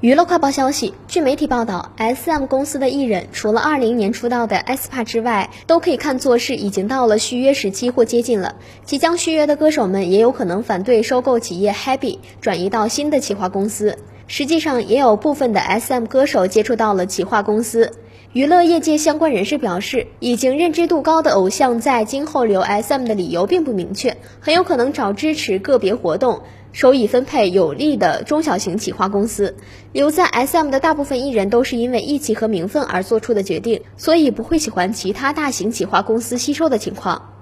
娱乐快报消息，据媒体报道，S.M 公司的艺人除了二零年出道的 Espa 之外，都可以看作是已经到了续约时期或接近了。即将续约的歌手们也有可能反对收购企业 Happy，转移到新的企划公司。实际上，也有部分的 S.M 歌手接触到了企划公司。娱乐业界相关人士表示，已经认知度高的偶像在今后留 S.M 的理由并不明确，很有可能找支持个别活动。收益分配有利的中小型企划公司，留在 SM 的大部分艺人都是因为义气和名分而做出的决定，所以不会喜欢其他大型企划公司吸收的情况。